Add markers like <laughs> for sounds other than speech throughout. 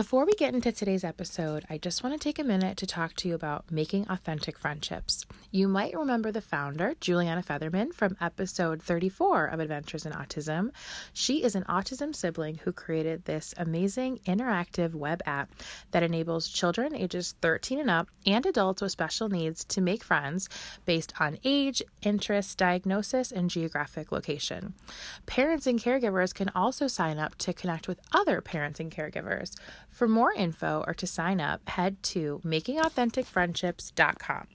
Before we get into today's episode, I just want to take a minute to talk to you about making authentic friendships. You might remember the founder, Juliana Fetherman, from episode 34 of Adventures in Autism. She is an autism sibling who created this amazing interactive web app that enables children ages 13 and up and adults with special needs to make friends based on age, interest, diagnosis, and geographic location. Parents and caregivers can also sign up to connect with other parents and caregivers. For more info or to sign up, head to makingauthenticfriendships.com.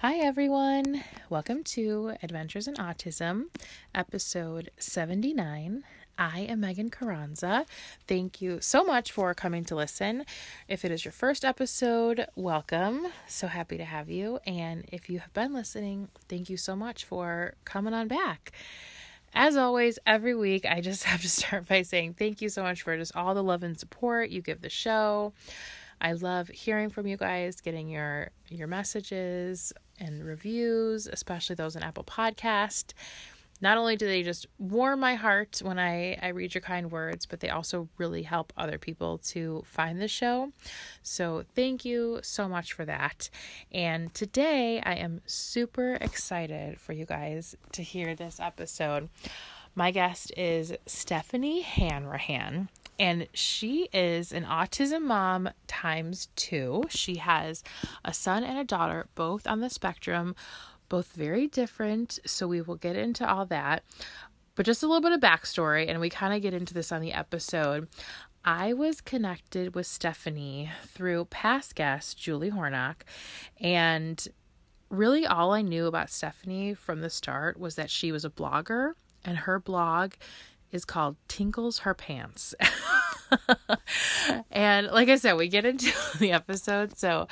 Hi, everyone. Welcome to Adventures in Autism, episode 79. I am Megan Carranza. Thank you so much for coming to listen. If it is your first episode, welcome. So happy to have you. And if you have been listening, thank you so much for coming on back. As always, every week, I just <laughs> have to start by saying thank you so much for just all the love and support you give the show. I love hearing from you guys, getting your your messages and reviews, especially those in Apple Podcast not only do they just warm my heart when I, I read your kind words, but they also really help other people to find the show. So thank you so much for that. And today I am super excited for you guys to hear this episode. My guest is Stephanie Hanrahan and she is an autism mom times two. She has a son and a daughter, both on the spectrum, both very different. So we will get into all that. But just a little bit of backstory, and we kind of get into this on the episode. I was connected with Stephanie through past guest Julie Hornok, and really all I knew about Stephanie from the start was that she was a blogger, and her blog is called Tinkles Her Pants. <laughs> and like I said, we get into <laughs> the episode, so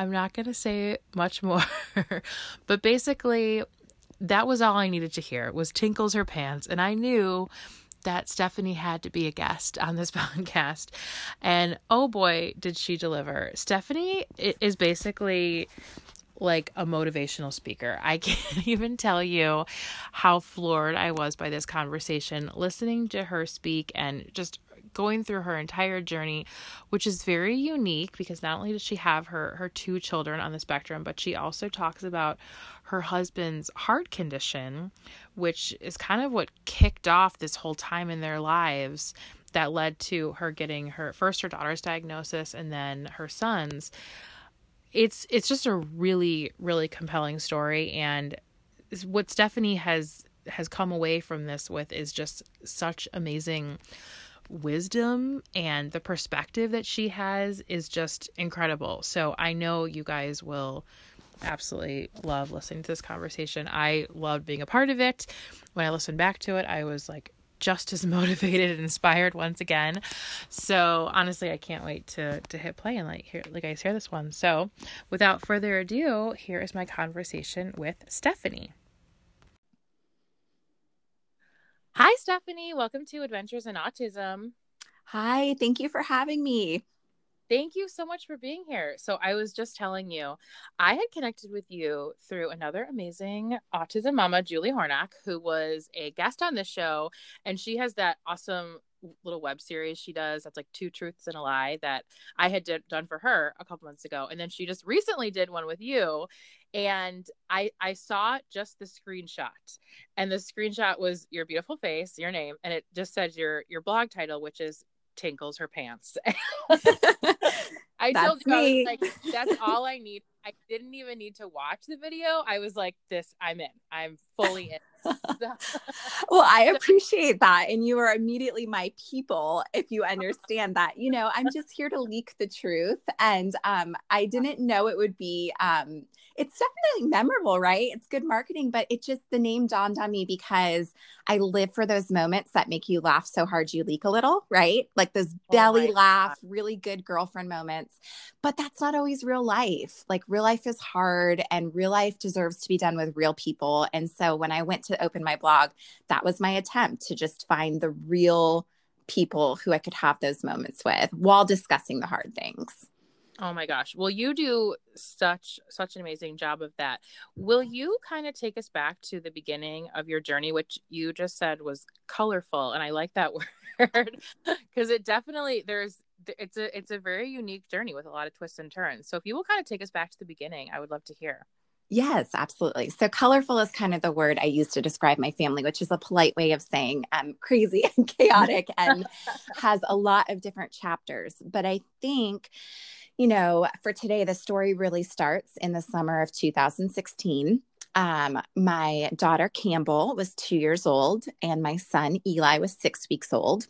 I'm not going to say much more. <laughs> but basically, that was all I needed to hear was tinkles her pants. And I knew that Stephanie had to be a guest on this <laughs> podcast. And oh boy, did she deliver. Stephanie is basically like a motivational speaker. I <laughs> can't even tell you how floored I was by this conversation, listening to her speak and just going through her entire journey, which is very unique because not only does she have her her two children on the spectrum, but she also talks about her husband's heart condition, which is kind of what kicked off this whole time in their lives that led to her getting her first her daughter's diagnosis and then her son's. It's it's just a really really compelling story and what Stephanie has has come away from this with is just such amazing wisdom and the perspective that she has is just incredible. So I know you guys will absolutely love listening to this conversation. I loved being a part of it. When I listened back to it, I was like just as <laughs> motivated and inspired once again. So honestly, I can't wait to to hit play and like hear like guys hear this one. So without further ado, here is my conversation with Stephanie. Hi, Stephanie. Welcome to Adventures in Autism. Hi, thank you for having me. Thank you so much for being here. So, I was just telling you, I had connected with you through another amazing autism mama, Julie Hornok, who was a guest on this show. And she has that awesome little web series she does that's like two truths and a lie that I had done for her a couple months ago and then she just recently did one with you and I I saw just the screenshot, and the screenshot was your beautiful face, your name, and it just said your your blog title, which is "Tinkles Her Pants." <laughs> I that's told you me. I was like, that's all I need I didn't even need to watch the video. I was like, this, I'm in. I'm fully in. <laughs> well, I <laughs> appreciate that. And you are immediately my people if you understand that. You know, I'm just here to leak the truth. And um, I <laughs> didn't know it would be, um, it's definitely memorable, right? It's good marketing, but it just, the name dawned on me because I live for those moments that make you laugh so hard you leak a little, right? Like those oh belly oh laugh, God. really good girlfriend moments. But that's not always real life. Like real life is hard and real life deserves to be done with real people. And so when I went to to open my blog, that was my attempt to just find the real people who I could have those moments with while discussing the hard things. Oh my gosh. Well, you do such such an amazing job of that. Will you kind of take us back to the beginning of your journey which you just said was colorful and I like that <laughs> word because it definitely there's it's a it's a very unique journey with a lot of twists and turns. So if you will kind of take us back to the beginning, I would love to hear. Yes, absolutely. So, colorful is kind of the word I use to describe my family, which is a polite way of saying um, crazy and <laughs> chaotic and <laughs> has a lot of different chapters. But I think, you know, for today, the story really starts in the summer of 2016. Um, my daughter Campbell was two years old, and my son Eli was six weeks old.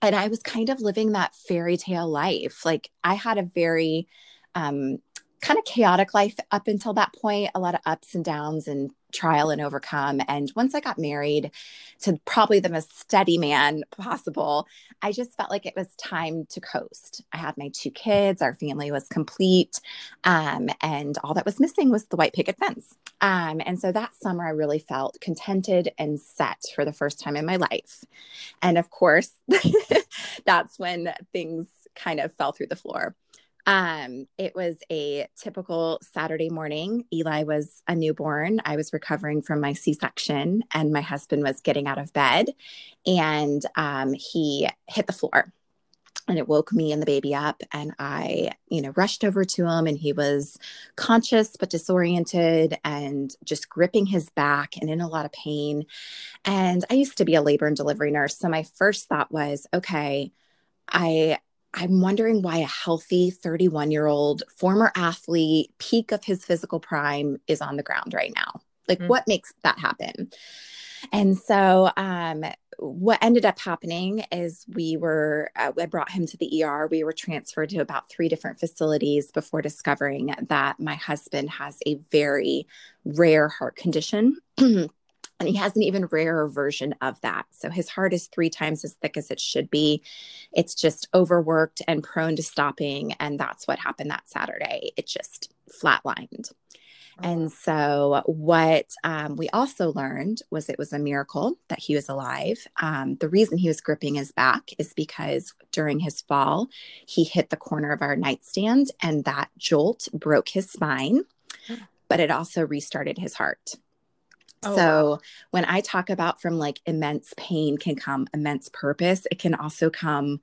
And I was kind of living that fairy tale life. Like, I had a very um, kind of chaotic life up until that point, a lot of ups and downs and trial and overcome. And once I got married to probably the most steady man <laughs> possible, I just felt like it was time to coast. I had my two kids, our family was complete. Um, and all that was missing was the white picket fence. Um, and so that summer, I really felt contented and set for the first time in my life. And of course, <laughs> that's when things kind of fell through the floor. Um, it was a typical Saturday morning. Eli was a newborn. I was recovering from my C section, and my husband was getting out of bed, and um, he hit the floor. And it woke me and the baby up, and I, you know, rushed over to him, and he was conscious but disoriented and just gripping his back and in a lot of pain. And I used to be a labor and delivery nurse, so my first thought was, okay, I I'm wondering why a healthy 31 year old former athlete, peak of his physical prime, is on the ground right now. Like, mm-hmm. what makes that happen? And so, um, what ended up happening is we were, uh, I brought him to the ER. We were transferred to about three different facilities before discovering that my husband has a very rare heart condition. <clears throat> and he has an even rarer version of that. So his heart is three times as thick as it should be. It's just overworked and prone to stopping. And that's what happened that Saturday. It just flatlined. And so, what um, we also learned was it was a miracle that he was alive. Um, the reason he was gripping his back is because during his fall, he hit the corner of our nightstand, and that jolt broke his spine, <gasps> but it also restarted his heart. Oh, so when I talk about from like immense pain can come immense purpose, it can also come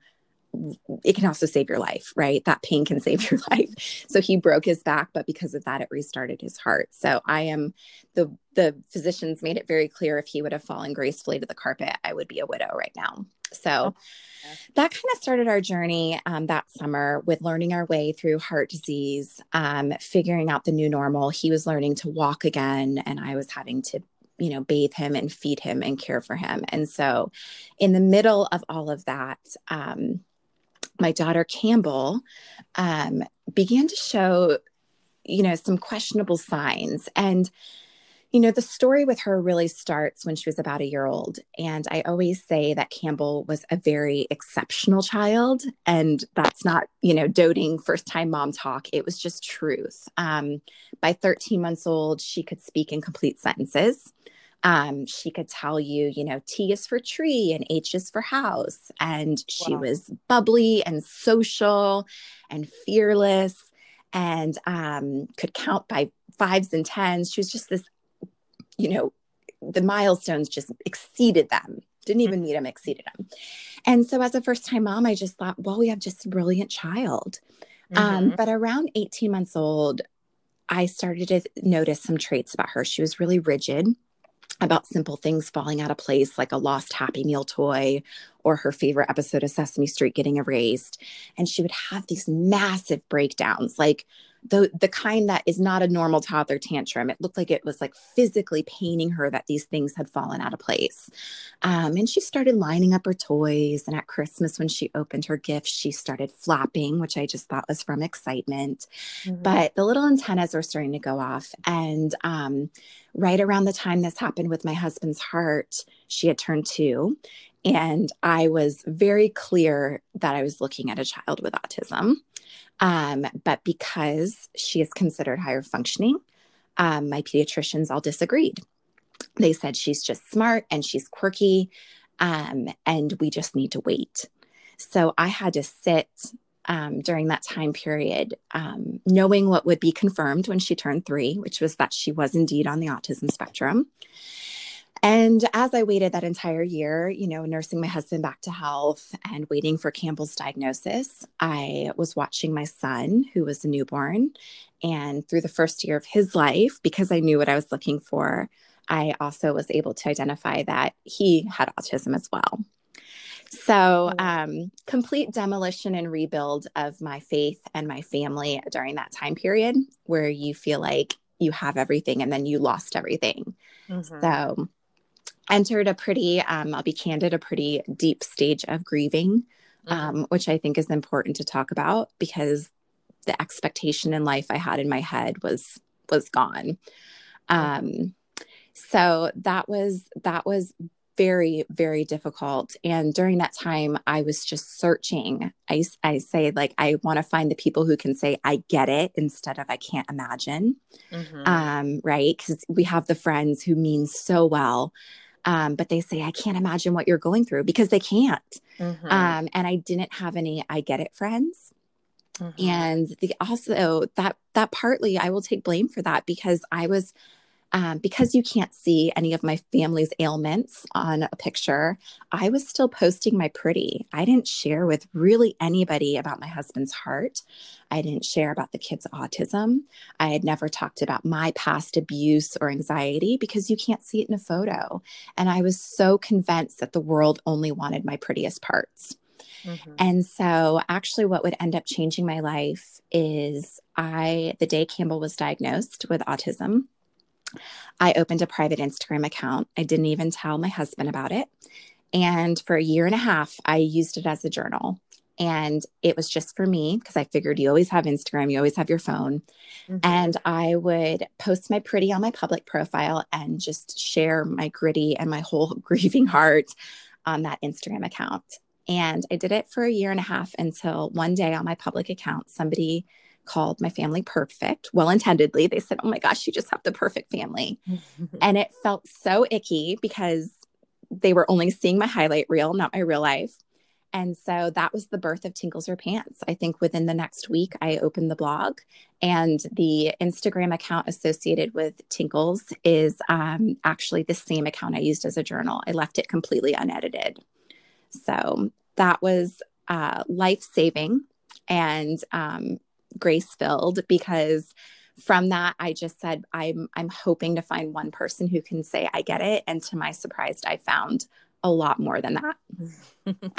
it can also save your life, right? That pain can save your <laughs> life. So he broke his back, but because of that, it restarted his heart. So I am the the physicians made it very clear if he would have fallen gracefully to the carpet, I would be a widow right now. So oh, that kind of started our journey um, that summer with learning our way through heart disease, um, figuring out the new normal. He was learning to walk again, and I was having to you know bathe him and feed him and care for him. And so in the middle of all of that um, my daughter campbell um, began to show you know some questionable signs. And you know, the story with her really starts when she was about a year old. And I always say that Campbell was a very exceptional child. And that's not, you know, doting first time mom talk. It was just truth. Um, by 13 months old, she could speak in complete sentences. Um, she could tell you, you know, T is for tree and H is for house. And she wow. was bubbly and social and fearless and um, could count by fives and tens. She was just this you know, the milestones just exceeded them. Didn't even meet them, exceeded them. And so, as a first time mom, I just thought, well, we have just a brilliant child. Um, mm-hmm. Um, but around 18 months old, I started to notice some traits about her. She was really rigid about simple things falling out of place, like a lost Happy Meal toy or her favorite episode of Sesame Street getting erased. And she would have these massive breakdowns, like the the kind that is not a normal toddler tantrum. It looked like it was like physically paining her that these things had fallen out of place. Um, and she started lining up her toys. And at Christmas, when she opened her gifts, she started flapping, which I just thought was from excitement. Mm-hmm. But the little antennas were starting to go off. And um, right around the time this happened with my husband's heart, she had turned two. And I was very clear that I was looking at a child with autism. Um, but because she is considered higher functioning, um, my pediatricians all disagreed. They said she's just smart and she's quirky, um, and we just need to wait. So I had to sit um, during that time period, um, knowing what would be confirmed when she turned three, which was that she was indeed on the autism spectrum. And as I waited that entire year, you know, nursing my husband back to health and waiting for Campbell's diagnosis, I was watching my son, who was a newborn. And through the first year of his life, because I knew what I was looking for, I also was able to identify that he had autism as well. So, oh, um, complete demolition and rebuild of my faith and my family during that time period where you feel like you have everything and then you lost everything. Mm-hmm. So, entered a pretty, um, I'll be candid, a pretty deep stage of grieving, mm-hmm. um, which I think is important to talk about because the expectation in life I had in my head was was gone. Um, so that was that was very very difficult and during that time i was just searching i, I say like i want to find the people who can say i get it instead of i can't imagine mm-hmm. um, right because we have the friends who mean so well um, but they say, I can't imagine what you're going through because they can't. Mm-hmm. Um, and I didn't have any I get it friends. Mm-hmm. And the also that that partly I will take blame for that because I was um, because you can't see any of my family's ailments on a picture, I was still posting my pretty. I didn't share with really anybody about my husband's heart. I didn't share about the kid's autism. I had never talked about my past abuse or anxiety because you can't see it in a photo. And I was so convinced that the world only wanted my prettiest parts. Mm-hmm. And so, actually, what would end up changing my life is I, the day Campbell was diagnosed with autism, I opened a private Instagram account. I didn't even tell my husband about it. And for a year and a half, I used it as a journal. And it was just for me because I figured you always have Instagram, you always have your phone. Mm-hmm. And I would post my pretty on my public profile and just share my gritty and my whole <laughs> grieving heart on that Instagram account. And I did it for a year and a half until one day on my public account, somebody called my family perfect, well intendedly. They said, Oh my gosh, you just have the perfect family. <laughs> and it felt so icky because they were only seeing my highlight reel, not my real life. And so that was the birth of Tinkles Her Pants. I think within the next week, I opened the blog, and the Instagram account associated with Tinkles is um, actually the same account I used as a journal. I left it completely unedited. So that was uh, life saving. And um, grace filled because from that i just said i'm i'm hoping to find one person who can say i get it and to my surprise i found a lot more than that. <laughs>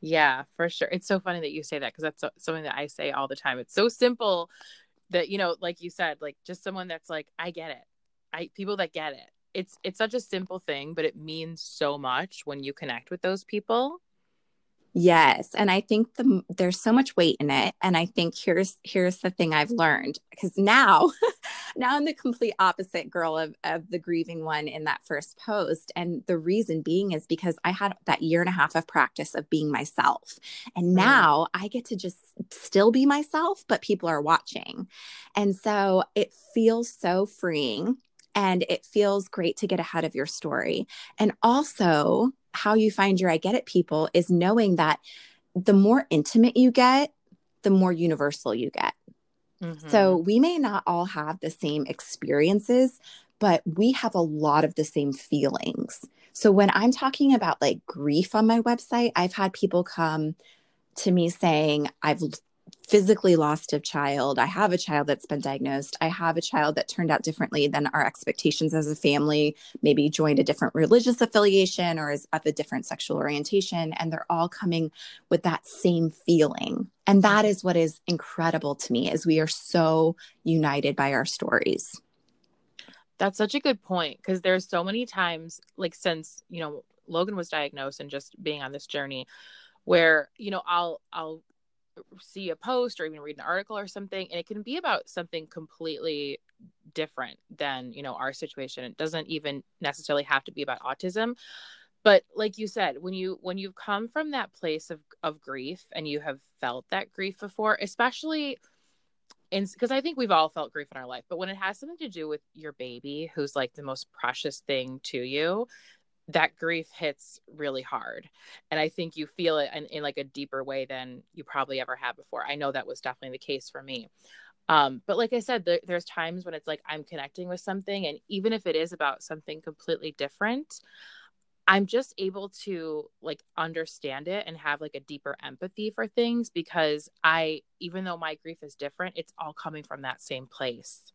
Yeah for sure. It's so funny that you say that because that's something that i say all the time. It's so simple that you know like you said like just someone that's like i get it. I people that get it. It's it's such a simple thing but it means so much when you connect with those people Yes, and I think the there's so much weight in it and I think here's here's the thing I've learned because now <laughs> now I'm the complete opposite girl of of the grieving one in that first post and the reason being is because I had that year and a half of practice of being myself. And now I get to just still be myself but people are watching. And so it feels so freeing and it feels great to get ahead of your story. And also how you find your I get it people is knowing that the more intimate you get, the more universal you get. Mm-hmm. So we may not all have the same experiences, but we have a lot of the same feelings. So when I'm talking about like grief on my website, I've had people come to me saying, I've physically lost a child. I have a child that's been diagnosed. I have a child that turned out differently than our expectations as a family, maybe joined a different religious affiliation or is of a different sexual orientation. And they're all coming with that same feeling. And that is what is incredible to me is we are so united by our stories. That's such a good point because there's so many times like since, you know, Logan was diagnosed and just being on this journey where, you know, I'll I'll see a post or even read an article or something and it can be about something completely different than you know our situation. It doesn't even necessarily have to be about autism but like you said when you when you've come from that place of of grief and you have felt that grief before especially in because i think we've all felt grief in our life but when it has something to do with your baby who's like the most precious thing to you that grief hits really hard. And i think you feel it in, in, like a deeper way than you probably ever have before. I know that was definitely the case for me. Um, but like i said there, there's times when it's like i'm connecting with something and even if it is about something completely different i'm just able to like understand it and have like a deeper empathy for things because i even though my grief is different it's all coming from that same place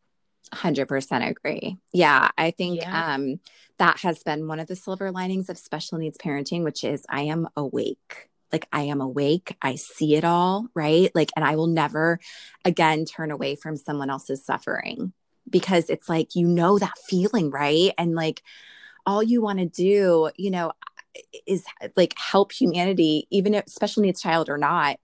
100% agree. Yeah, I think yeah. um that has been one of the silver linings of special needs parenting which is I am awake. Like I am awake, I see it all, right? Like and I will never again turn away from someone else's suffering because it's like you know that feeling, right? And like all you want to do, you know, is like help humanity even if special needs child or not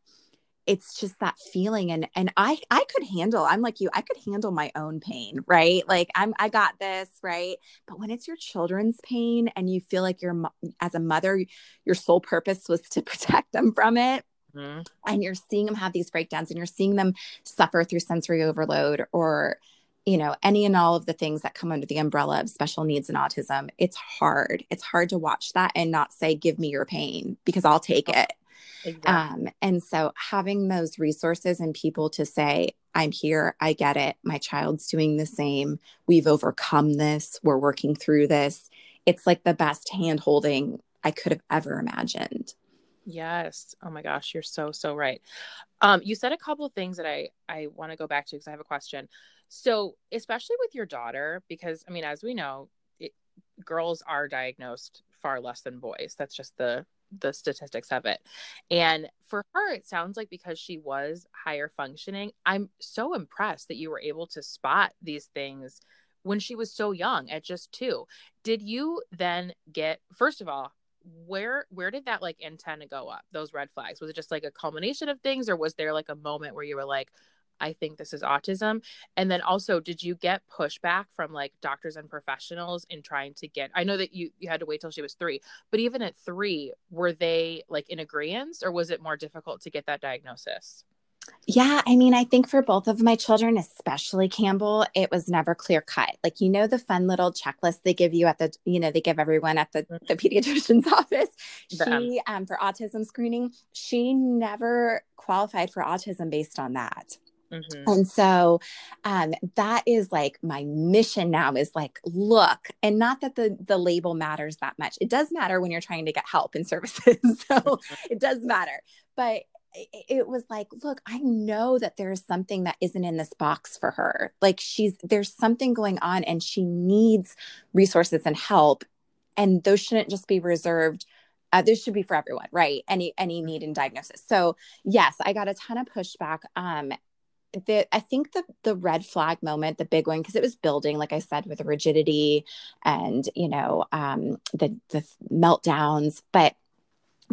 it's just that feeling and and i i could handle i'm like you i could handle my own pain right? Like i'm i got this right? But when it's your children's pain and you feel like you're as a mother your sole purpose was to <laughs> protect them from it mm-hmm. and you're seeing them have these breakdowns and you're seeing them suffer through sensory overload or you know any and all of the things that come under the umbrella of special needs and autism it's hard. It's hard to watch that and not say give me your pain because i'll take it Exactly. Um, and so having those resources and people to say, I'm here, I get it, my child's doing the same, we've overcome this, we're working through this. It's like the best hand holding I could have ever imagined. Yes. Oh my gosh, you're so so right. Um, you said a couple of things that I I want to go back to because I have a question. So, especially with your daughter, because I mean, as we know, it, girls are diagnosed far less than boys. That's just the the statistics of it. And for her, it sounds like because she was higher functioning, I'm so impressed that you were able to spot these things when she was so young at just two. Did you then get, first of all, where where did that like antenna go up those red flags was it just like a culmination of things or was there like a moment where you were like I think this is autism. And then also, did you get pushback from like doctors and professionals in trying to get? I know that you you had to wait till she was three, but even at three, were they like in agreement, or was it more difficult to get that diagnosis? Yeah, I mean, I think for both of my children, especially Campbell, it was never clear cut. Like, you know, the fun little checklist they give you at the, you know, they give everyone at the, the mm-hmm. pediatrician's <laughs> office. She, um, for autism screening, she never qualified for autism based on that. Mm-hmm. And so um, that is like my mission now is like, look, and not that the the label matters that much. It does matter when you're trying to get help and <laughs> services. so mm-hmm. <laughs> it does matter. But it was like, look, I know that there's something that isn't in this box for her. Like she's there's something going on and she needs resources and help. And those shouldn't just be reserved uh, this should be for everyone right any any need in diagnosis so yes i got a ton of pushback um the I think the the red flag moment, the big one, because it was building, like I said, with the rigidity and you know um, the the meltdowns. But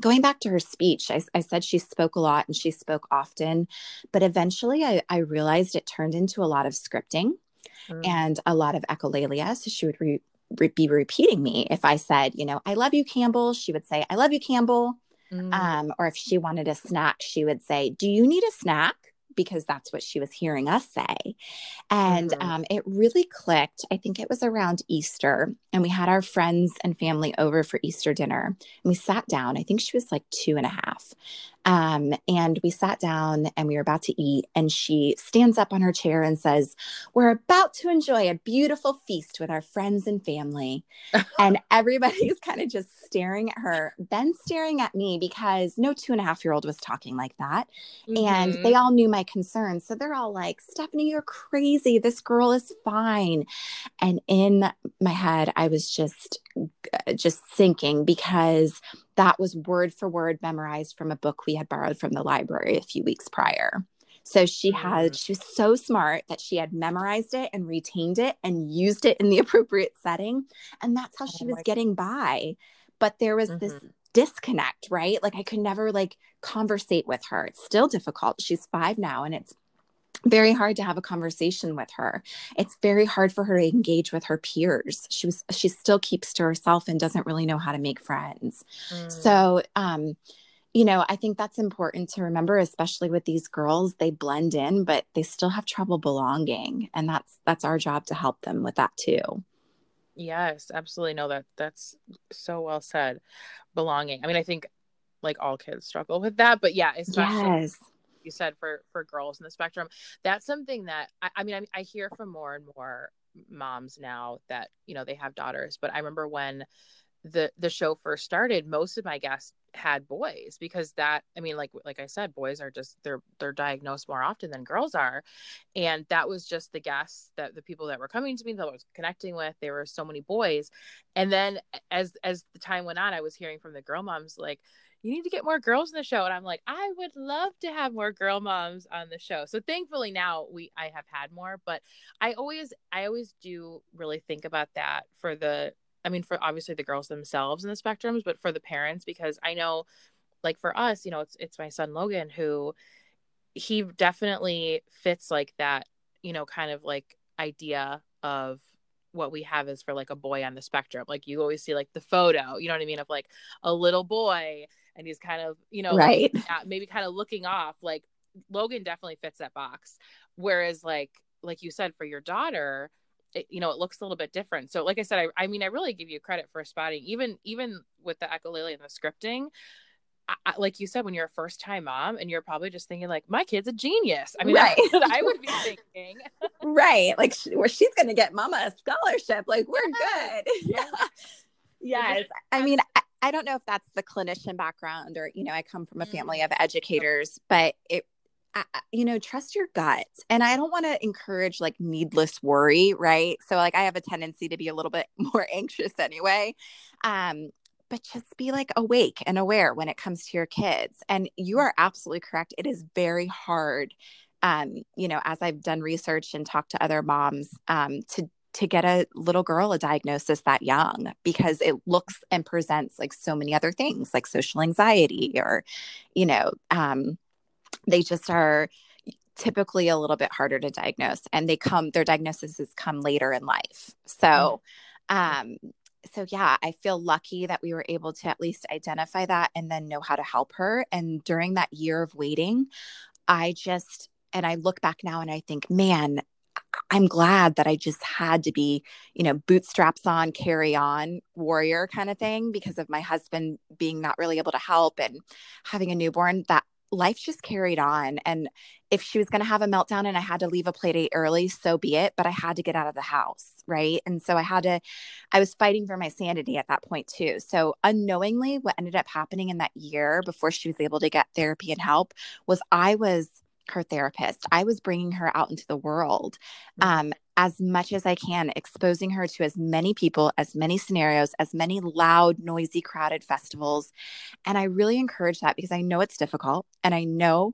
going back to her speech, I, I, said she spoke a lot and she spoke often, but eventually I, I realized it turned into a lot of scripting mm. and a lot of echolalia. So she would re, re, be repeating me if I said, you know, I love you, Campbell. She would say, I love you, Campbell. Mm. Um, or if she wanted a snack, she would say, Do you need a snack? Because that's what she was hearing us say. And mm-hmm. um, it really clicked. I think it was around Easter, and we had our friends and family over for Easter dinner. And we sat down. I think she was like two and a half. Um, and we sat down and we were about to eat. And she stands up on her chair and says, We're about to enjoy a beautiful feast with our friends and family. <laughs> and everybody's kind of just staring at her, then staring at me because no two and a half year old was talking like that. Mm-hmm. And they all knew my concerns. So they're all like, Stephanie, you're crazy. This girl is fine. And in my head, I was just, just sinking because that was word for word memorized from a book we had borrowed from the library a few weeks prior. So she had, mm. she was so smart that she had memorized it and retained it and used it in the <laughs> appropriate setting. And that's how she oh was getting by. But there was mm-hmm. this disconnect, right? Like I could never like conversate with her. It's still difficult. She's five now and it's very hard to have a conversation with her. It's very hard for her to engage with her peers. She was she still keeps to herself and doesn't really know how to make friends. Mm. So, um you know, I think that's important to remember especially with these girls, they blend in but they still have trouble belonging and that's that's our job to help them with that too. Yes, absolutely. No, that that's so well said. Belonging. I mean, I think like all kids struggle with that, but yeah, especially yes you said for for girls in the spectrum. That's something that I, I mean I, I hear from more and more moms now that you know they have daughters but i remember when the the show first started most of my guests had boys because that i mean like like i said boys are just they're they're diagnosed more often than girls are. And that was just the guests that the people that were coming to me that I was connecting with there were so many boys. And then as as the time went on i was hearing from the girl moms like you need to get more girls in the show and i'm like i would love to have more girl moms on the show. So thankfully now we i have had more but i always i always do really think about that for the i mean for obviously the girls themselves in the spectrums but for the parents because i know like for us you know it's it's my son logan who he definitely fits like that you know kind of like idea of what we have is for like a boy on the spectrum. Like you always see like the photo you know what i mean of like a little boy and he's kind of you know right <laughs> maybe kind of looking off like logan definitely fits that box whereas like like you said for your daughter it, you know it looks a little bit different so like i said I, I mean i really give you credit for spotting even even with the echolalia and the scripting I, like you said, when you're a first time mom and you're probably just thinking like, my kid's a genius. I mean, right. I would be thinking. <laughs> right. Like, well, she's going to get mama a scholarship. Like, we're <laughs> good. Yeah. yes. I mean, I, don't know if that's the clinician background or, you know, I come from a family of educators, but it, I, you know, trust your gut. And I don't want to encourage like needless worry, right? So, like, I have a tendency to be a little bit <laughs> more anxious anyway. Um, but just be like awake and aware when it comes to your kids. And you are absolutely correct. It is very hard, um, you know, as I've done research and talked to other moms, um, to to get a little girl a diagnosis that young because it looks and presents like so many other things like social anxiety or you know um, they just are typically a little bit harder to diagnose and they come their diagnoses come later in life so mm-hmm. um so yeah i feel lucky that we were able to at least identify that and then know how to help her and during that year of waiting i just and i look back now and i think man I'm glad that I just had to be, you know, bootstraps on, carry on warrior kind of thing because of my husband being not really able to help and having a newborn that life just carried on. And if she was going to have a meltdown and I had to leave a play date early, so be it. But I had to get out of the house. Right. And so I had to, I was fighting for my sanity at that point too. So unknowingly, what ended up happening in that year before she was able to get therapy and help was I was her therapist. I was bringing her out into the world mm. um, as much as I can, exposing her to as many people, as many scenarios, as many loud, noisy, crowded festivals. And I really encourage that because I know it's difficult and I know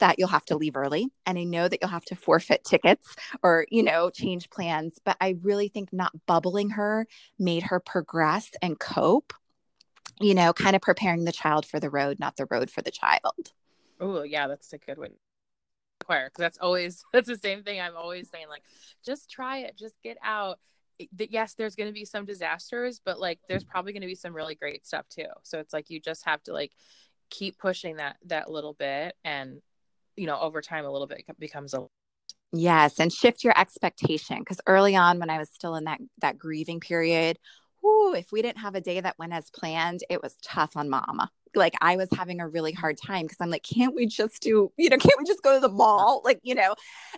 that you'll have to leave early and I know that you'll have to forfeit tickets or, you know, change plans. But I really think not bubbling her made her progress and cope, you know, kind of preparing the child for the road, not the road for the child. Oh, yeah, that's a good one choir because that's always <laughs> that's the same thing i'm always saying like just try it just get out. Yes there's going to be some disasters but like there's mm-hmm. probably going to be some really great stuff too. So it's like you just have to like keep pushing that that little bit and you know over time a little bit becomes a yes and shift your expectation because early on when i was still in that that grieving period if we didn't have a day that went as planned, it was tough on mom. Like I was having a really hard time because I'm like, can't we just do, you know, can't we just go to the mall? Like, you know,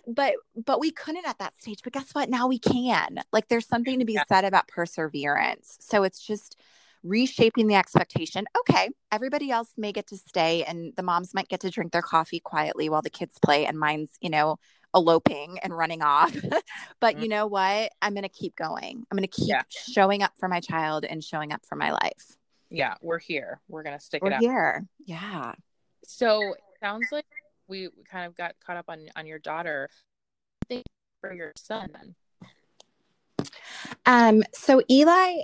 but but we couldn't at that stage. But guess what? Now we can. Like there's something to be yeah. said about perseverance. So it's just reshaping the expectation. Okay, everybody else may get to stay and the moms might get to drink their coffee quietly while the kids play and mine's, you know, eloping and running off. <laughs> but mm-hmm. you know what? I'm going to keep going. I'm going to keep yeah. showing up for my child and showing up for my life. Yeah, we're here. We're going to stick we're it out. here. Yeah. So, sounds like we kind of got caught up on on your daughter. Think for your son then. Um so Eli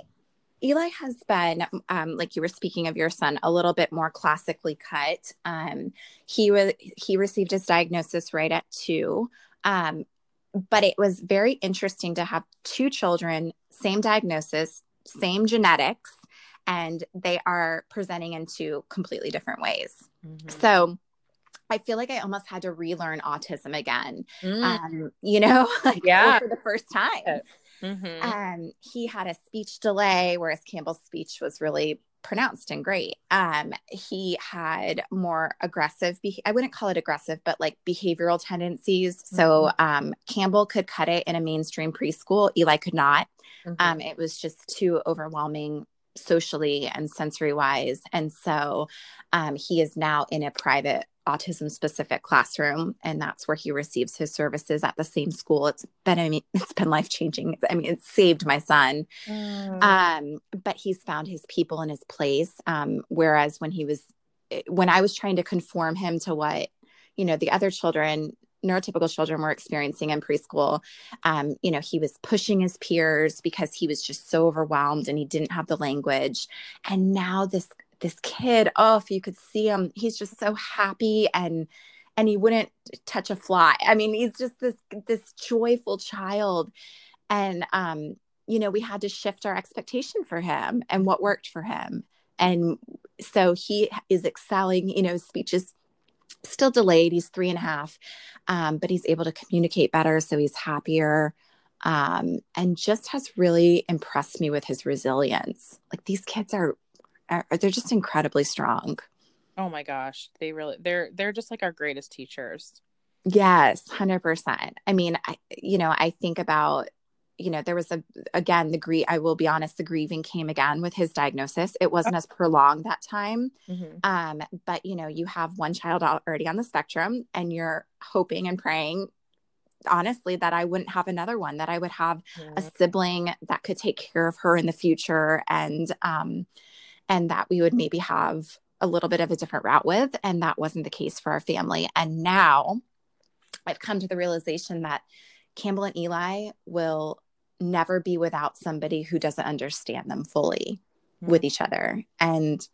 Eli has been, um, like you were speaking of your son, a little bit more classically cut. Um, he was he received his diagnosis right at two, um, but it was very interesting to have two children, same diagnosis, same genetics, and they are presenting in two completely different ways. Mm-hmm. So. I feel like I almost had to relearn autism again. Mm. Um, you know, <laughs> like yeah. for the first time. Mm-hmm. Um, he had a speech delay, whereas Campbell's speech was really pronounced and great. Um, he had more aggressive, be- I wouldn't call it aggressive, but like behavioral tendencies. Mm-hmm. So um, Campbell could cut it in a mainstream preschool, Eli could not. Mm-hmm. Um, it was just too overwhelming socially and sensory wise. And so um, he is now in a private autism specific classroom and that's where he receives his services at the same school. It's been I mean, <laughs> it's been life changing i mean it saved my son. Mm. um, but he's found his people in his place. Um, whereas when he was eh, when i was trying to conform him to what you know the other children neurotypical children were experiencing in preschool um, you know he was pushing his peers because he was just so overwhelmed and he didn't have the language. And now this this kid, if you could see him, he's just so happy and and he wouldn't touch a fly. I mean, he's just this this joyful child. And um, you know, we had to shift our expectation for him and what worked for him. And so he is excelling, you know, speech is still delayed. He's three and a half, um, but he's able to communicate better. So he's happier um, and just has really impressed me with his resilience. Like these kids are are, they're just incredibly strong. Oh my gosh, they really they're they're just like our greatest teachers. Yes, 100%. I mean, I you know, I think about you know, there was a again the grief. I will be honest, the grieving came again with his diagnosis. It wasn't as prolonged that time, mm-hmm. um, but you know, you have one child already on the spectrum, and you're hoping and praying honestly that I wouldn't have another one, that I would have mm-hmm. a sibling that could take care of her in the future. And um, and that we would maybe have a little bit of a different route with. And that wasn't the case for our family. And now I've come to the realization that Campbell and Eli will never be without somebody who doesn't understand them fully mm-hmm. with each other. And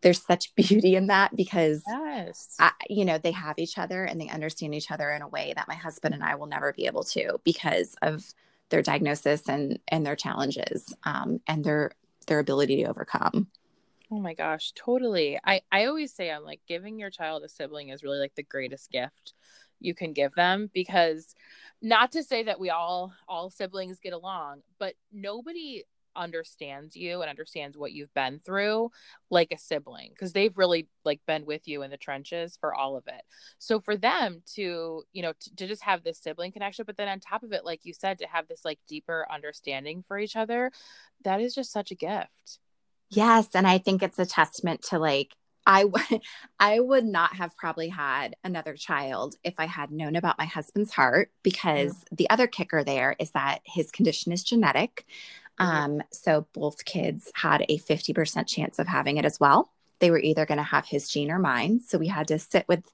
there's such <laughs> beauty in that because yes. I, you know they have each other and they understand each other in a way that my husband and I will never be able to because of their diagnosis and and their challenges um, and their their ability to overcome. Oh my gosh, totally. I I always say I'm like giving your child a sibling is really like the greatest gift you can give them because not to say that we all all siblings get along, but nobody understands you and understands what you've been through like a sibling because they've really like been with you in the trenches for all of it so for them to you know to, to, just have this sibling connection but then on top of it like you said to have this like deeper understanding for each other that is just such a gift Yes, and I think it's a testament to like I w- <laughs> I would not have probably had another child if I had known about my husband's heart because mm-hmm. the other kicker there is that his condition is genetic. Mm-hmm. Um, so both kids had a 50% chance of having it as well. They were either going to have his gene or mine. So we had to sit with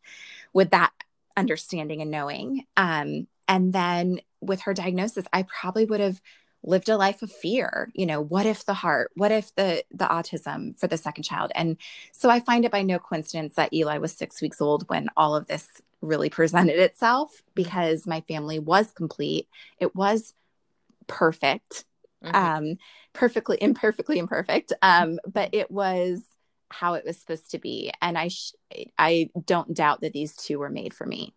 with that understanding and knowing. Um, and then with her diagnosis, I probably would have lived a life of fear you know what if the heart what if the the autism for the second child? And so i find it by no coincidence that eli was six weeks old when all of this really presented itself because my family was complete. It was perfect mm-hmm. um perfectly imperfectly imperfect um but it was how it was supposed to be. And i sh- i don't doubt that these two were made for me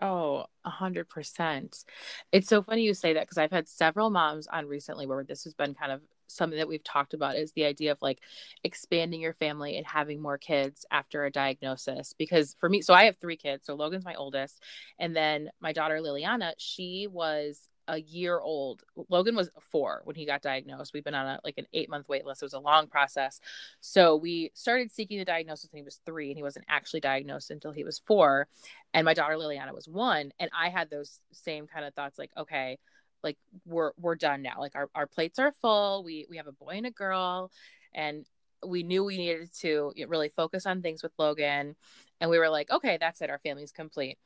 Oh, a hundred percent. It's so funny you say that because I've had several moms on recently where this has been kind of something that we've talked about is the idea of like expanding your family and having more kids after a diagnosis. Because for me so i have three kids. So logan's my oldest. And then my daughter liliana she was a year old. Logan was four when he got diagnosed. We've been on a like an eight month wait list. It was a long process. So we started seeking the diagnosis when he was three, and he wasn't actually diagnosed until he was four. And my daughter Liliana was one. And I had those same kind of thoughts, like, okay, like we're we're done now. Like our, our plates are full. We we have a boy and a girl. And we knew we needed to really focus on things with Logan. And we were like, okay, that's it. Our family's complete.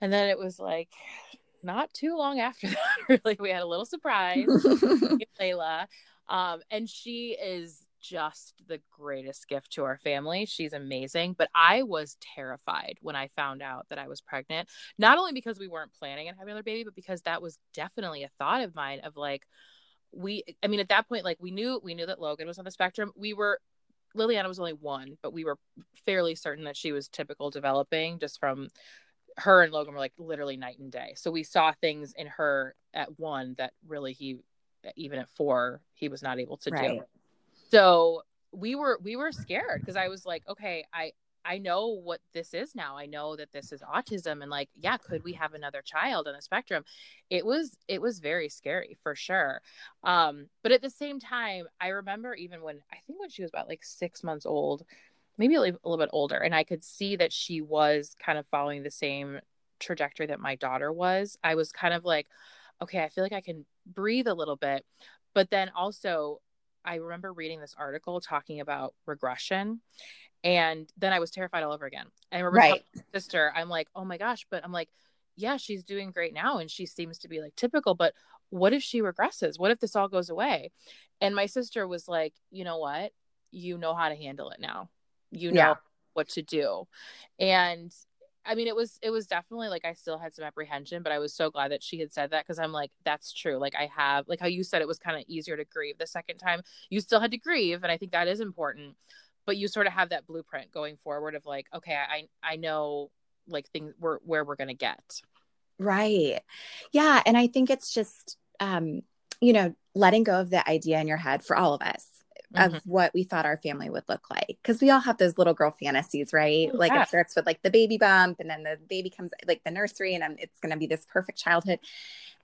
And then it was like not too long after <laughs> that, really, we had a little surprise, <laughs> Layla. Um, and she is just the greatest gift to our family. She's amazing. But I was terrified when I found out that I was pregnant, not only because we weren't planning on having another baby, but because that was definitely a thought of mine of like, we, I mean, at that point, like we knew, we knew that Logan was on the spectrum. We were, Liliana was only one, but we were fairly certain that she was typical developing just from her and Logan were like literally night and day. So we saw things in her at one that really he even at four he was not able to right. do. So we were we were scared because I was like, okay, I I know what this is now. I know that this is autism and like, yeah, could we have another child on the spectrum? It was it was very scary for sure. Um, but at the same time, I remember even when I think when she was about like six months old, maybe a little bit older and i could see that she was kind of following the same trajectory that my daughter was. I was kind of like okay i feel like i can breathe a little bit. But then also i remember reading this article talking about regression and then i was terrified all over again. I remember right. sister i'm like oh my gosh but i'm like yeah she's doing great now and she seems to be like typical but what if she regresses? What if this all goes away? And my sister was like you know what? You know how to handle it now you know yeah. what to do and I mean, it was it was definitely like I still had some apprehension, but I was so glad that she had said that because I'm like, that's true. Like I have like how you said it was kind of easier to grieve the second time. You still had to grieve, and I think that is important. But you sort of have that blueprint going forward of like, okay, I I know like things where where we're gonna get. Right. Yeah. And I think it's just um, you know, letting go of the idea in your head for all of us mm-hmm. of what we thought our family would look like because we all have those little girl fantasies right? Oh, like it starts with like the baby bump and then the baby comes like the nursery and it's going to be this perfect childhood.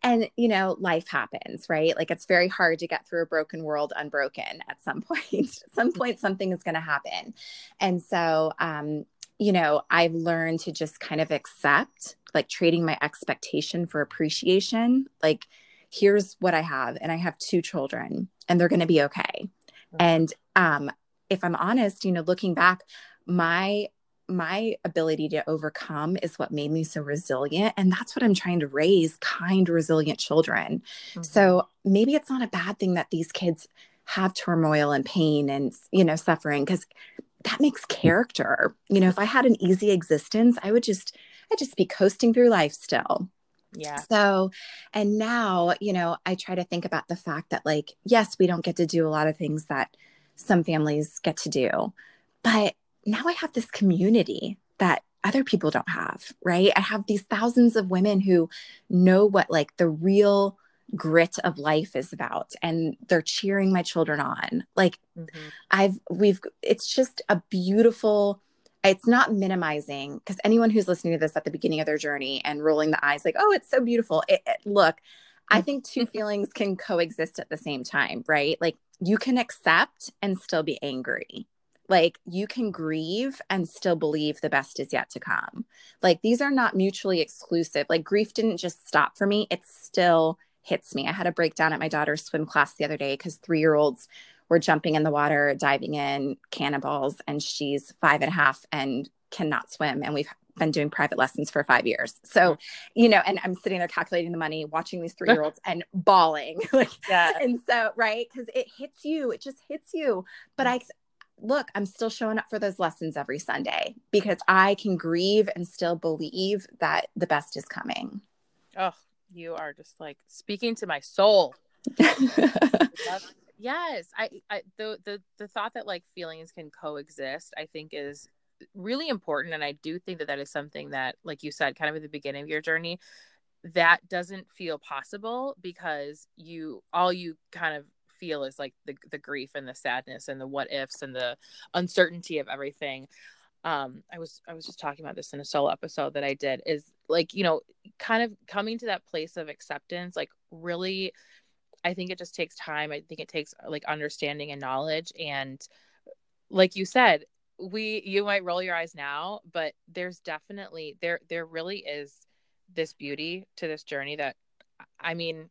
And you know life happens right? Like it's very hard to get through a broken world unbroken at some <laughs> point. At some point something is going to happen. And so um you know i've learned to just kind of accept like trading my expectation for appreciation. Like here's what i have and i have two children and they're going to be okay and um, if I'm honest, you know, looking back, my my ability to overcome is what made me so resilient and that's what i'm trying to raise kind resilient children. Mm-hmm. so maybe it's not a bad thing that these kids have turmoil and pain and you know suffering because that makes character. You know if i had an easy existence i would just i'd just be coasting through life still yeah. So, and now, you know, I try to think about the fact that, like, yes, we don't get to do a lot of things that some families get to do, but now I have this community that other people don't have, right? I have these thousands of women who know what, like, the real grit of life is about and they're cheering my children on like mm-hmm. i've we've it's just a beautiful it's not minimizing because anyone who's listening to this at the beginning of their journey and rolling the eyes like oh it's so beautiful. It, it, look i think two mm-hmm. feelings can coexist at the same time right? Like you can accept and still be angry. Like you can grieve and still believe the best is yet to come. Like these are not mutually exclusive. Like grief didn't just stop for me. It still hits me. I had a breakdown at my daughter's swim class the other day because three year olds we're jumping in the water, diving in, cannonballs, and she's five and a half and cannot swim. And we've been doing private lessons for five years. So, mm. you know, and I'm sitting there calculating the money, watching these three year olds and <laughs> bawling. <laughs> like, yeah. And so, right. Cause it hits you, it just hits you. But I, look, I'm still showing up for those lessons every Sunday because I can grieve and still believe that the best is coming. Oh, you are just like speaking to my soul. <laughs> yes I, I the the the thought that like feelings can coexist i think is really important and i do think that that is something that like you said kind of at the beginning of your journey that doesn't feel possible because you all you kind of feel is like the the grief and the sadness and the what ifs and the uncertainty of everything. Um i was i was just talking about this in a solo episode that i did is like you know kind of coming to that place of acceptance like really i think it just takes time. I think it takes uh, like understanding and knowledge. And like you said we you might roll your eyes now but there's definitely there there really is this beauty to this journey that i mean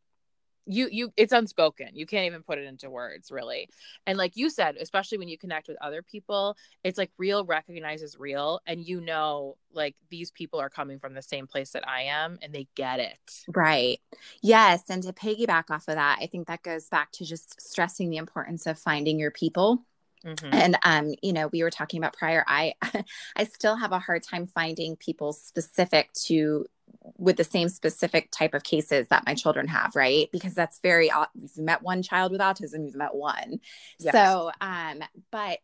you you it's unspoken you can't even put it into words really and like you said especially when you connect with other people it's like real recognizes real and you know like these people are coming from the same place that i am and they get it right yes and to piggyback off of that i think that goes back to just stressing the importance of finding your people Mm-hmm. And um, you know, we were talking about prior. I <laughs> I still have a hard time finding people specific to with the same specific type of cases that my children have, right? Because that's very you've met one child with autism, you've met one. Yes. So um, but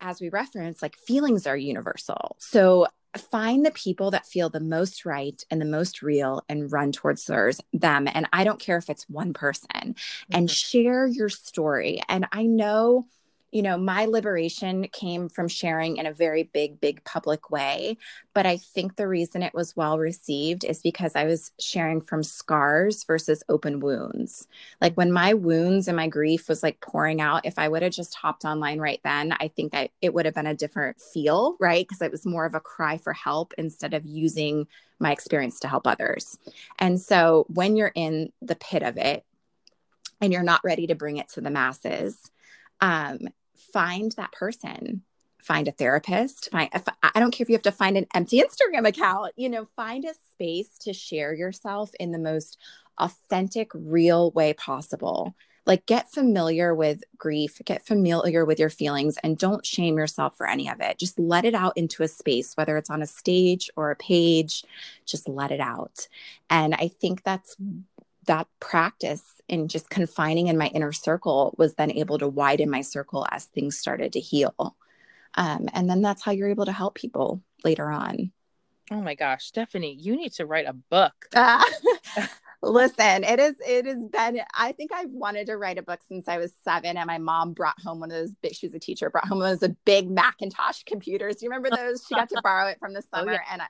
as we reference, like feelings are universal. So find the people that feel the most right and the most real and run towards theirs, them. And I don't care if it's one person mm-hmm. and share your story. And I know you know, my liberation came from sharing in a very big, big public way. But I think the reason it was well received is because I was sharing from scars versus open wounds. Like when my wounds and my grief was like pouring out, if I would have just hopped online right then, I think I, it would have been a different feel, right? Because it was more of a cry for help instead of using my experience to help others. And so when you're in the pit of it, and you're not ready to bring it to the masses, um, find that person find a therapist find i don't care if you have to find an empty instagram account you know find a space to share yourself in the most authentic real way possible. Like get familiar with grief get familiar with your feelings and don't shame yourself for any of it. Just let it out into a space whether it's on a stage or a page just let it out. And i think that's that practice in just confining in my inner circle was then able to widen my circle as things started to heal. Um, and then that's how you're able to help people later on. Oh my gosh, Stephanie, you need to write a book. Uh, <laughs> listen, it is it has been I think I've wanted to write a book since I was 7 and my mom brought home one of those big she was a teacher, brought home one of those big Macintosh computers. You remember <laughs> those? She got to borrow it from the summer oh, yeah. and I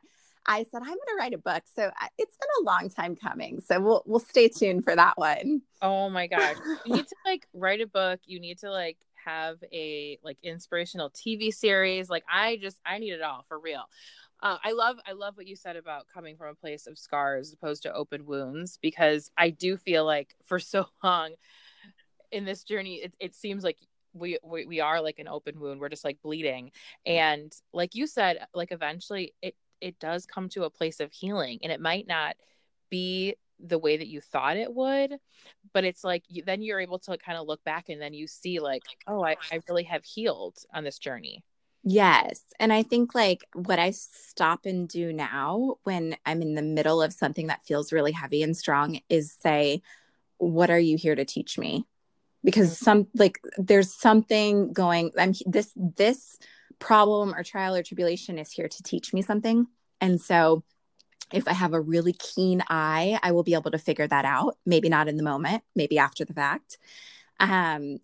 I said I'm going to write a book. So it's been a long time coming. So we'll we'll stay tuned for that one. Oh my gosh. You need to <laughs> like write a book. You need to like have a like inspirational TV series. Like I just I need it all for real. Uh, I love I love what you said about coming from a place of scars as opposed to open wounds because I do feel like for so <laughs> long in this journey it, it seems like we, we we are like an open wound we're just like bleeding and like you said like eventually it it does come to a place of healing and it might not be the way that you thought it would but it's like you, then you're able to kind of look back and then you see like oh I, I really have healed on this journey yes and i think like what i stop and do now when i'm in the middle of something that feels really heavy and strong is say what are you here to teach me because mm-hmm. some like there's something going i'm this this problem or trial or tribulation is here to teach me something. And so if I have a really keen eye, I will be able to figure that out. Maybe not in the moment, maybe after the fact. Um,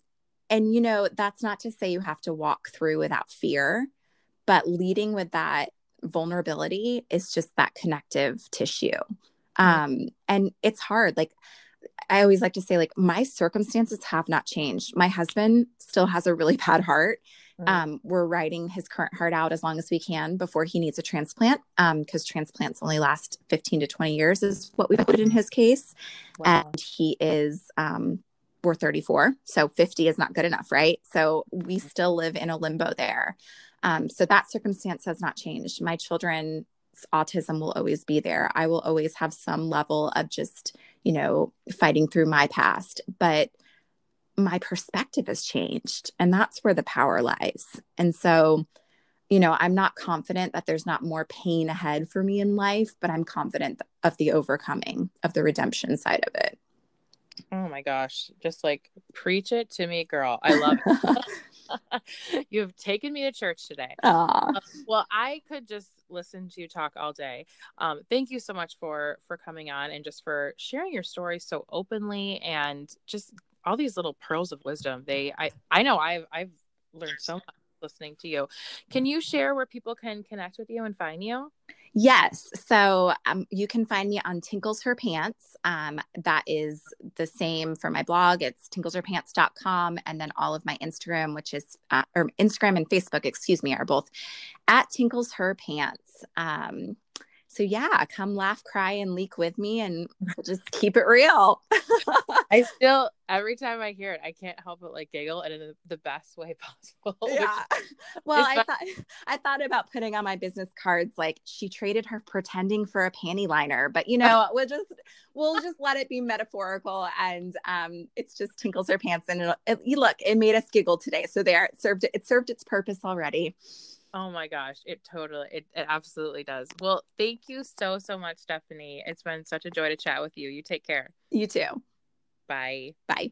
and, you know, that's not to say you have to walk through without fear, but leading with that vulnerability is just that connective tissue. Um, and it's hard. Like, I always like to say, like, my circumstances have not changed. My husband still has a really <laughs> bad heart. Um, we're writing his current heart out as long as we can before he needs a transplant because um, transplants only last 15 to 20 years, is what we put in his case. Wow. And he is, um, we're 34, so 50 is not good enough, right? So we mm-hmm. still live in a limbo there. Um, so that circumstance has not changed. My children's autism will always be there. I will always have some level of just, you know, fighting through my past. But my perspective has changed and that's where the power lies. And so you know i'm not confident that there's not more pain ahead for me in life but i'm confident of the overcoming of the redemption side of it. Oh my gosh. Just like preach it to me girl. I love it. <laughs> <laughs> You've taken me to church today. Um, well i could just listen to you talk all day. Um, thank you so much for for coming on and just for sharing your story so openly and just all these little pearls of wisdom. They I I know I've I've learned so much listening to you. Can you share where people can connect with you and find you? Yes. So um, you can find me on Tinkles Her Pants. Um, that is the same for my blog. It's tinklesherpants.com. And then all of my Instagram, which is, uh, or Instagram and Facebook, excuse me, are both at Tinkles Her Pants. Um, so yeah, come laugh, cry, and leak with me, and <laughs> we'll just keep it real. <laughs> I still, every time I hear it, I can't help but like giggle and in the best way <laughs> possible. Yeah. Well, I thought I thought about putting on my business cards like she traded her pretending for a panty liner, but you know, we'll just we'll just let it be metaphorical, and um, it's just tinkles her pants, and it, it, look, it made us giggle today, so there, it served it served its purpose already. Oh my gosh, it totally it, it absolutely does. Well, thank you so so much, Stephanie. It's been such a joy to chat with you. You take care. You too. Bye. Bye.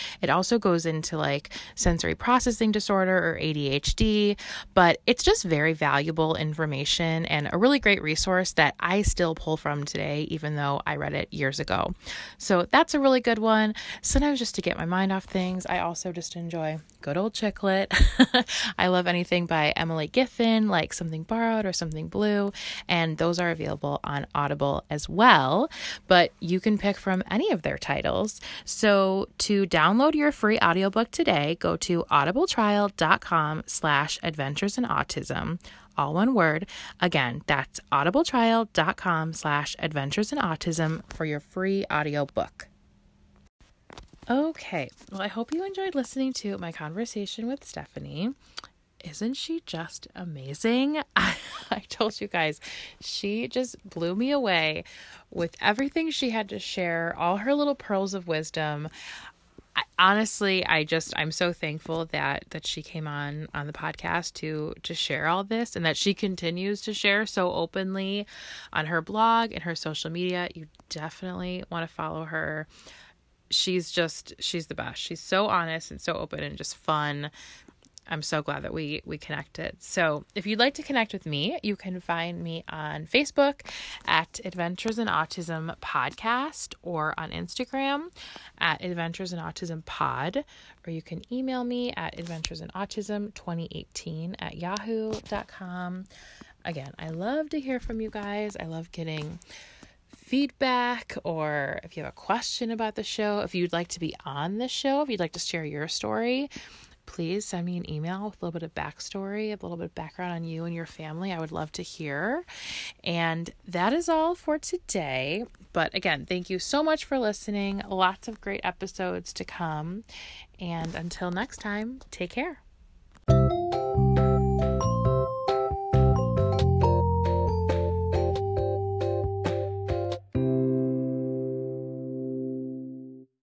It also goes into like sensory processing disorder or ADHD, but it's just very valuable information and a really great resource that I still pull from today, even though I read it years ago. So that's a really good one. Sometimes just to get my mind off things, I also just enjoy good old chick lit. <laughs> I love anything by Emily Giffin, like Something Borrowed or Something Blue, and those are available on Audible as well. But you can pick from any of their titles. So to download your free audiobook today, go to audibletrial.com slash adventures in autism all one word. Again, that's audibletrial.com slash adventures in autism for your free audiobook. Okay, well, I hope you enjoyed listening to my conversation with Stephanie. Isn't she just amazing? I, <laughs> I told you guys, she just blew me away with everything she had to share, all her little pearls of wisdom. I, honestly, I just I'm so thankful that that she came on on the podcast to to share all this and that she continues to share so openly on her blog and her social media. You definitely want to follow her she's just she's the best. She's so honest and so open and just fun. I'm so glad that we we connected. So, if you'd like to connect with me, you can find me on Facebook at Adventures in Autism Podcast or on Instagram at Adventures in Autism Pod, or you can email me at Adventures in Autism 2018 at yahoo.com. Again, I love to hear from you guys. I love getting feedback or if you have a question about the show, if you'd like to be on the show, if you'd like to share your story, please send me an email with a little bit of backstory, a little bit of background on you and your family. I would love to hear. And that is all for today. But again, thank you so much for listening. Lots of great episodes to come. And until next time, take care.